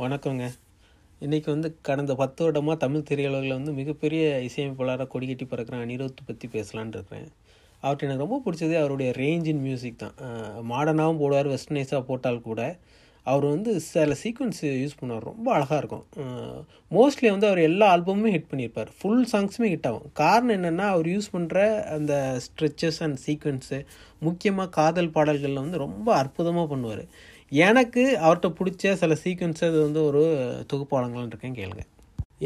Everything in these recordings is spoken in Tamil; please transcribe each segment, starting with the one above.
வணக்கங்க. இன்றைக்கி வந்து கடந்த பத்து வருடமாக தமிழ் திரையுலகில் வந்து மிகப்பெரிய இசையமைப்பாளராக கொடிக்கட்டி பறக்கிற அனிருத் பற்றி பேசலான் இருக்கிறேன். அவர்கிட்ட எனக்கு ரொம்ப பிடிச்சது அவருடைய ரேஞ்ச் இன் மியூசிக் தான். மாடர்னாகவும் போடுவார் வெஸ்டர்னைஸாக போட்டால் கூட அவர் வந்து சில சீக்வன்ஸ் யூஸ் பண்ணுவார். ரொம்ப அழகாக இருக்கும். மோஸ்ட்லி வந்து அவர் எல்லா ஆல்பமுமே ஹிட் பண்ணியிருப்பார். ஃபுல் சாங்ஸுமே ஹிட் ஆகும். காரணம் என்னென்னா அவர் யூஸ் பண்ணுற அந்த ஸ்ட்ரெச்சஸ் அண்ட் சீக்வன்ஸு முக்கியமாக காதல் பாடல்களில் வந்து ரொம்ப அற்புதமாக பண்ணுவார். எனக்கு அவர்கிட்ட பிடிச்ச சில சீக்வன்ஸை அது வந்து ஒரு தொகுப்பாளங்கள்னு இருக்கேன் கேளுங்க.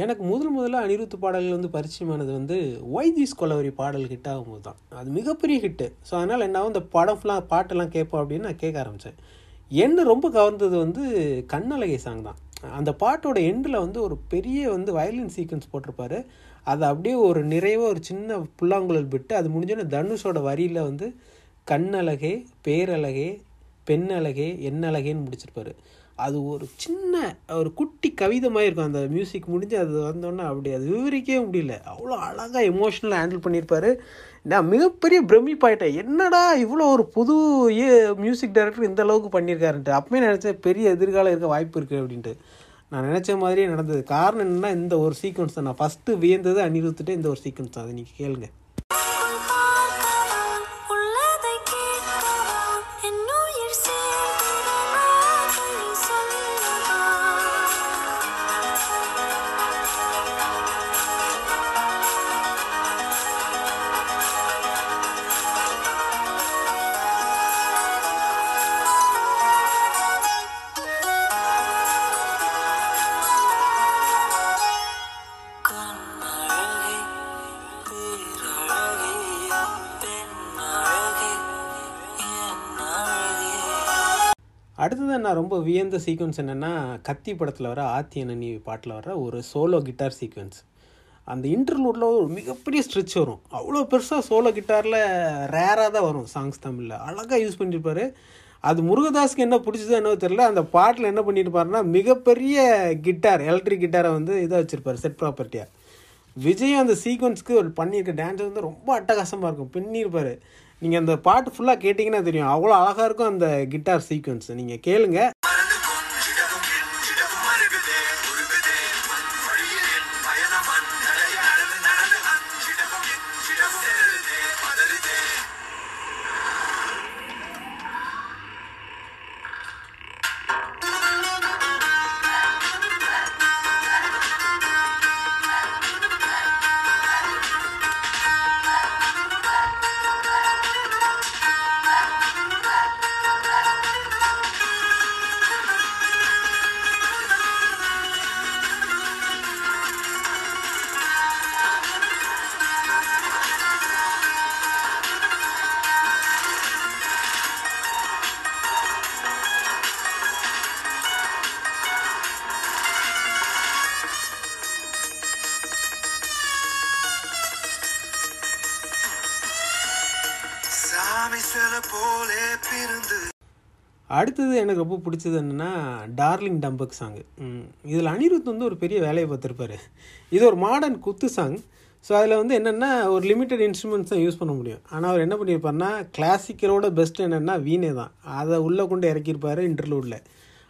எனக்கு முதல் முதல்ல அனிருத்து பாடல்கள் வந்து பரிச்சயமானது வந்து ஒய்ஜிஸ் கொலவரி பாடல் ஹிட் ஆகும்போது தான். அது மிகப்பெரிய ஹிட்டு ஸோ அதனால் என்ன இந்த படம் ஃபுல்லாக பாட்டெல்லாம் கேட்போம் அப்படின்னு நான் கேட்க ஆரம்பித்தேன் என்ன ரொம்ப கவர்ந்தது வந்து கண்ணழகை சாங் தான். அந்த பாட்டோட எண்டில் வந்து ஒரு பெரிய வந்து வயலின் சீக்வன்ஸ் போட்டிருப்பாரு. அதை அப்படியே ஒரு நிறைவாக ஒரு சின்ன புல்லாங்குழல் விட்டு அது முடிஞ்சோடனே தனுஷோட வரியில் வந்து கண்ணழகே பேரழகே பெண்ணழகே என்னழகேன்னு முடிச்சிருப்பாரு. அது ஒரு சின்ன ஒரு குட்டி கவிதை மாதிரி இருக்கும். அந்த மியூசிக் முடிஞ்சு அது வந்தோடனே அப்படி அது விவரிக்கவே முடியல. அவ்வளோ அழகாக எமோஷ்னலாக ஹேண்டில் பண்ணியிருப்பாரு. நான் மிகப்பெரிய பிரமிப்பாயிட்டேன். என்னடா இவ்வளோ ஒரு புது மியூசிக் டைரக்டர் இந்த அளவுக்கு பண்ணியிருக்காருன்ட்டு. அப்பவே நினச்சேன் பெரிய எதிர்காலம் இருக்க வாய்ப்பு இருக்குது அப்படின்ட்டு. நான் நினச்ச மாதிரியே நடந்தது. காரணம் என்னென்னா இந்த ஒரு சீக்வன்ஸ் தான். நான் ஃபஸ்ட்டு வியந்தது அனிருத்துட்டு இந்த ஒரு சீக்வன்ஸ் தான். அதை நீங்கள் கேளுங்க. அடுத்தது நான் ரொம்ப வியந்த சீக்வன்ஸ் என்னென்னா கத்தி படத்தில் வர ஆத்தி அண்ணனி பாட்டில் வர ஒரு சோலோ கிட்டார் சீக்வன்ஸ் அந்த இன்டர்லூட்டில் ஒரு மிகப்பெரிய ஸ்ட்ரிச் வரும். அவ்வளோ பெருசாக சோலோ கிட்டாரில் ரேராக தான் வரும் சாங்ஸ் தமிழில். அழகாக யூஸ் பண்ணியிருப்பாரு அது முருகதாஸ்க்கு என்ன பிடிச்சதோ என்னவோ தெரில அந்த பாட்டில் என்ன பண்ணியிருப்பாருன்னா மிகப்பெரிய கிட்டார் எலக்ட்ரிக் கிட்டாரை வந்து இதாக வச்சுருப்பார் செட் ப்ராப்பர்ட்டியாக விஜய் அந்த சீக்வன்ஸ்க்கு ஒரு பண்ணியிருக்க டான்ஸ் வந்து ரொம்ப அட்டகாசமாக இருக்கும். பின்னிருப்பார். நீங்கள் அந்த பாட்டு ஃபுல்லாக கேட்டிங்கன்னா தெரியும். அவ்வளோ அழகாக இருக்கும் அந்த கிட்டார் சீக்வன்ஸ் நீங்கள் கேளுங்க. அடுத்தது எனக்கு ரொம்ப பிடிச்சது என்னென்னா டார்லிங் டம்பக் சாங்கு இதில் அனிருத் வந்து ஒரு பெரிய வேலையை பார்த்துருப்பாரு. இது ஒரு மாடர்ன் குத்து சாங் ஸோ அதில் வந்து என்னென்னா ஒரு லிமிட்டட் இன்ஸ்ட்ருமெண்ட்ஸ் தான் யூஸ் பண்ண முடியும். ஆனால் அவர் என்ன பண்ணியிருப்பாருன்னா கிளாசிக்கலோட பெஸ்ட் என்னென்னா வீணே தான். அதை உள்ளே கொண்டு இறக்கியிருப்பார் இன்டர்லூடில்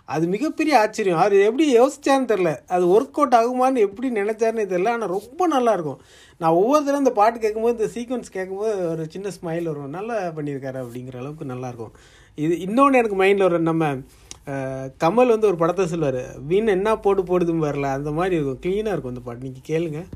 அது மிகப்பெரிய ஆச்சரியம். அவர் எப்படி யோசிச்சான்னு தெரில அது ஒர்க் அவுட் ஆகுமான்னு எப்படி நினச்சாருன்னு தெரில ஆனால் ரொம்ப நல்லாயிருக்கும். நான் ஒவ்வொரு தடவை இந்த பாட்டு கேட்கும்போது இந்த சீக்வன்ஸ் கேட்கும்போது ஒரு சின்ன ஸ்மைல் வரும். நல்லா பண்ணியிருக்காரு அப்படிங்கிற அளவுக்கு நல்லாயிருக்கும். இது இன்னொன்று எனக்கு மைண்டில் வரும் நம்ம கமல் வந்து ஒரு படத்தை சொல்லுவார். வீண் என்ன போட்டு போடுதுன்னு வரல அந்த மாதிரி இருக்கும். க்ளீனாக இருக்கும் அந்த பாட்டு. நீங்கள் கேளுங்கள்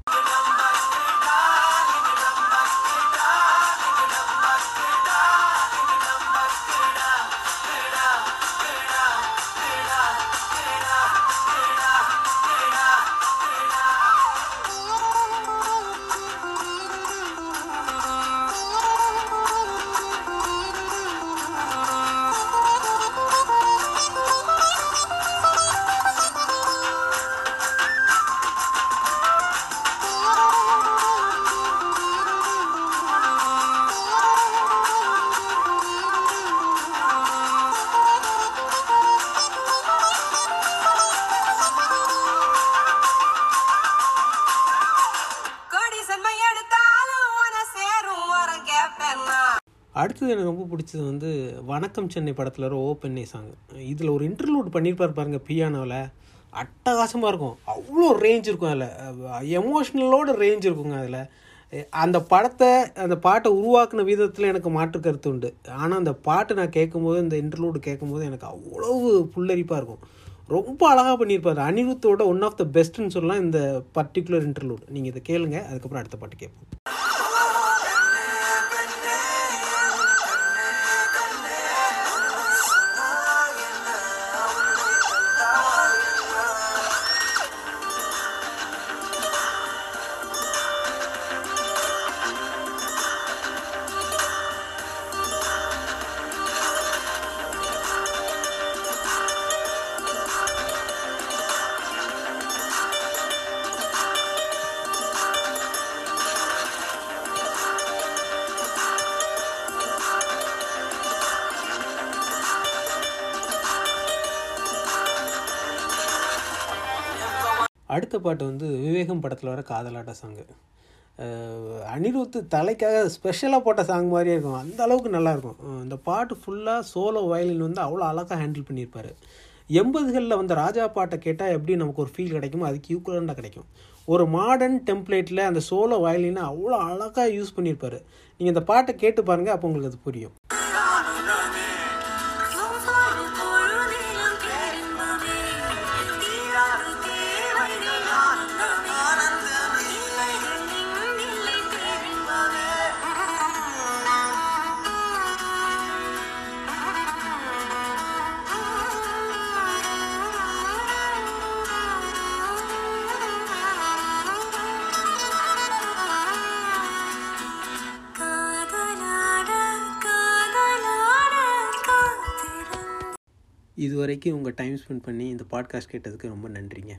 அடுத்தது எனக்கு ரொம்ப பிடிச்சது வந்து வணக்கம் சென்னை படத்தில் ஒரு ஓப்பெண்ணை சாங் இதில் ஒரு இன்டர்லூட் பண்ணியிருப்பார் பாருங்கள் பியானோவில் அட்டகாசமாக இருக்கும். அவ்வளோ ரேஞ்ச் இருக்கும் அதில். எமோஷ்னலோட ரேஞ்ச் இருக்குங்க அதில். அந்த படத்தை அந்த பாட்டை உருவாக்குன விதத்தில் எனக்கு மாற்று கருத்து உண்டு. ஆனால் அந்த பாட்டு நான் கேட்கும்போது இந்த இன்டர்லூடு கேட்கும்போது எனக்கு அவ்வளவு புல்லரிப்பாக இருக்கும். ரொம்ப அழகாக பண்ணியிருப்பார் அனிருத்தோட ஒன் ஆஃப் த பெஸ்ட்டுன்னு சொல்லலாம் இந்த பர்டிகுலர் இன்டர்லூட் நீங்கள் இதை கேளுங்க அதுக்கப்புறம் அடுத்த பாட்டு கேட்போம். அடுத்த பாட்டு வந்து விவேகம் படத்தில் வர காதலாட்ட சாங்கு அனிருத் தலைக்காக ஸ்பெஷலாக போட்ட சாங் மாதிரியே இருக்கும். அந்த அளவுக்கு நல்லாயிருக்கும் இந்த பாட்டு ஃபுல்லாக சோலோ வயலின் வந்து அவ்வளோ அழகாக ஹேண்டில் பண்ணியிருப்பார். எண்பதுகளில் வந்த ராஜா பாட்டை கேட்டால் எப்படி நமக்கு ஒரு ஃபீல் கிடைக்குமோ அதுக்கு ஈக்குவலண்டாக கிடைக்கும். ஒரு மாடர்ன் டெம்ப்ளேட்டில் அந்த சோலோ வயலினை அவ்வளோ அழகாக யூஸ் பண்ணியிருப்பார். நீங்கள் இந்த பாட்டை கேட்டு பாருங்கள் அப்போ உங்களுக்கு அது புரியும். இது வரைக்கும் உங்கள் டைம் ஸ்பெண்ட் பண்ணி இந்த பாட்காஸ்ட் கேட்டதுக்கு ரொம்ப நன்றிங்க.